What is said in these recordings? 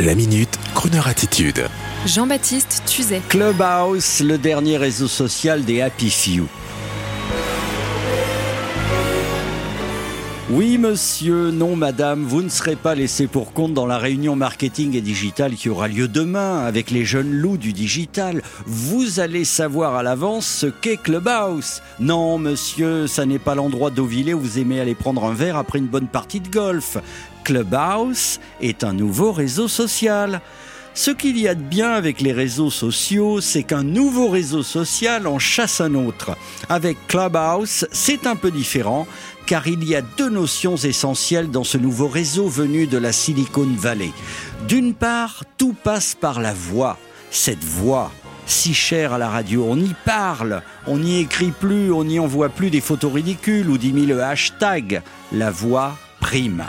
La minute, Kroneur attitude. Jean-Baptiste Tuzet. Clubhouse, le dernier réseau social des Happy Few. Oui, monsieur, non, madame, vous ne serez pas laissé pour compte dans la réunion marketing et digital qui aura lieu demain avec les jeunes loups du digital. Vous allez savoir à l'avance ce qu'est Clubhouse. Non, monsieur, ça n'est pas l'endroit d'Auvillé où vous aimez aller prendre un verre après une bonne partie de golf. Clubhouse est un nouveau réseau social. Ce qu'il y a de bien avec les réseaux sociaux, c'est qu'un nouveau réseau social en chasse un autre. Avec Clubhouse, c'est un peu différent, car il y a deux notions essentielles dans ce nouveau réseau venu de la Silicon Valley. D'une part, tout passe par la voix. Cette voix, si chère à la radio. On y parle, on n'y écrit plus, on n'y envoie plus des photos ridicules ou dix mille hashtags. La voix prime.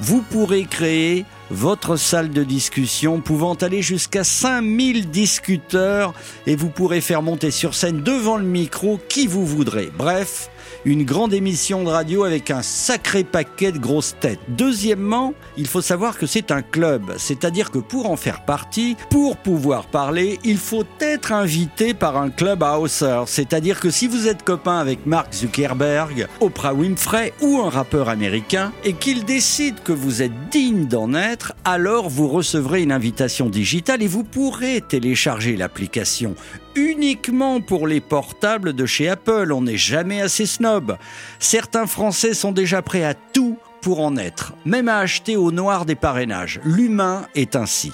Vous pourrez créer votre salle de discussion pouvant aller jusqu'à 5000 discuteurs et vous pourrez faire monter sur scène devant le micro qui vous voudrez. Bref, une grande émission de radio avec un sacré paquet de grosses têtes. Deuxièmement, il faut savoir que c'est un club, c'est-à-dire que pour en faire partie, pour pouvoir parler, il faut être invité par un clubhouser, c'est-à-dire que si vous êtes copain avec Mark Zuckerberg, Oprah Winfrey ou un rappeur américain et qu'il décide que vous êtes digne d'en être, alors vous recevrez une invitation digitale et vous pourrez télécharger l'application uniquement pour les portables de chez Apple. On n'est jamais assez snob. Certains Français sont déjà prêts à tout pour en être, même à acheter au noir des parrainages. L'humain est ainsi.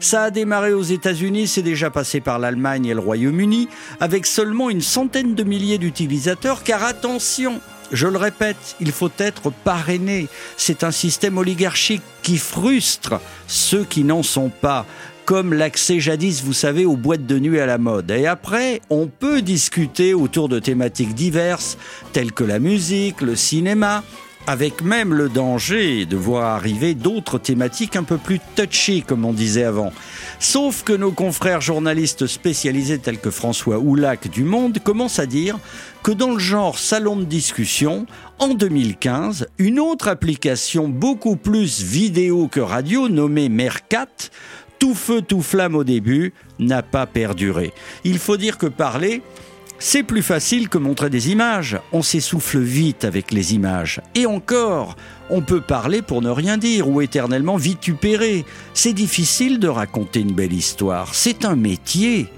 Ça a démarré aux États-Unis, c'est déjà passé par l'Allemagne et le Royaume-Uni, avec seulement une centaine de milliers d'utilisateurs, car attention, je le répète, il faut être parrainé. C'est un système oligarchique qui frustre ceux qui n'en sont pas comme l'accès jadis, vous savez, aux boîtes de nuit à la mode. Et après, on peut discuter autour de thématiques diverses, telles que la musique, le cinéma, avec même le danger de voir arriver d'autres thématiques un peu plus touchy, comme on disait avant. Sauf que nos confrères journalistes spécialisés tels que François Oulac du Monde commencent à dire que dans le genre salon de discussion, en 2015, une autre application beaucoup plus vidéo que radio nommée Mercat tout feu, tout flamme au début, n'a pas perduré. Il faut dire que parler, c'est plus facile que montrer des images. On s'essouffle vite avec les images. Et encore, on peut parler pour ne rien dire ou éternellement vitupérer. C'est difficile de raconter une belle histoire. C'est un métier.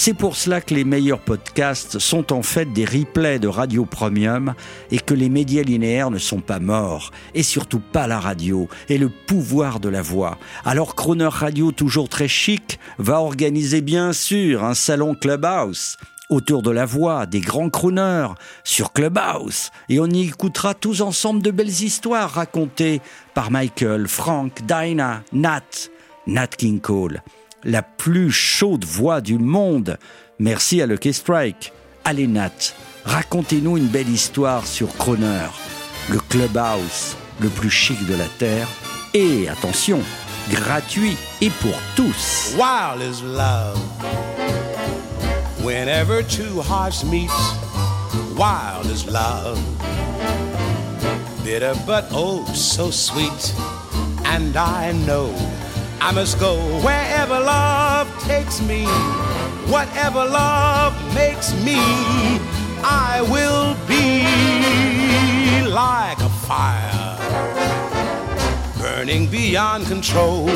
C'est pour cela que les meilleurs podcasts sont en fait des replays de radio premium et que les médias linéaires ne sont pas morts, et surtout pas la radio et le pouvoir de la voix. Alors Croner Radio, toujours très chic, va organiser bien sûr un salon Clubhouse autour de la voix des grands crooners sur Clubhouse et on y écoutera tous ensemble de belles histoires racontées par Michael, Frank, Dinah, Nat, Nat King Cole la plus chaude voix du monde. Merci à Lucky Strike. Allez Nat, racontez-nous une belle histoire sur Croner, le clubhouse le plus chic de la Terre. Et attention, gratuit et pour tous. Wild is love. Whenever two hearts meet, wild is love. Bitter but oh so sweet. And I know I must go wherever love takes me, whatever love makes me, I will be like a fire, burning beyond control.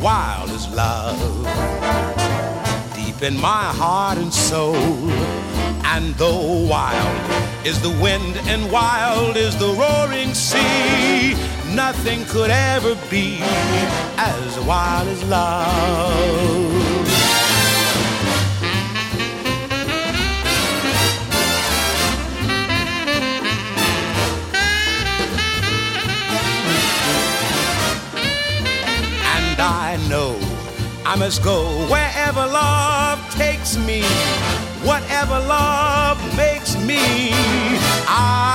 Wild as love, deep in my heart and soul. And though wild is the wind and wild is the roaring sea, nothing could ever be as wild as love. And I know I must go wherever love takes me, whatever love makes me, I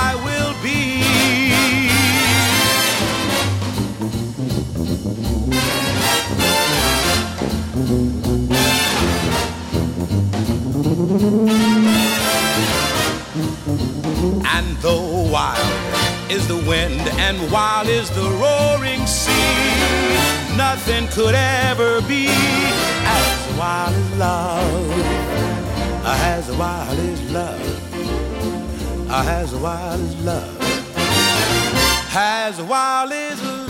wild is the roaring sea, nothing could ever be as wild as love, as wild as love, as wild as love, as wild as love.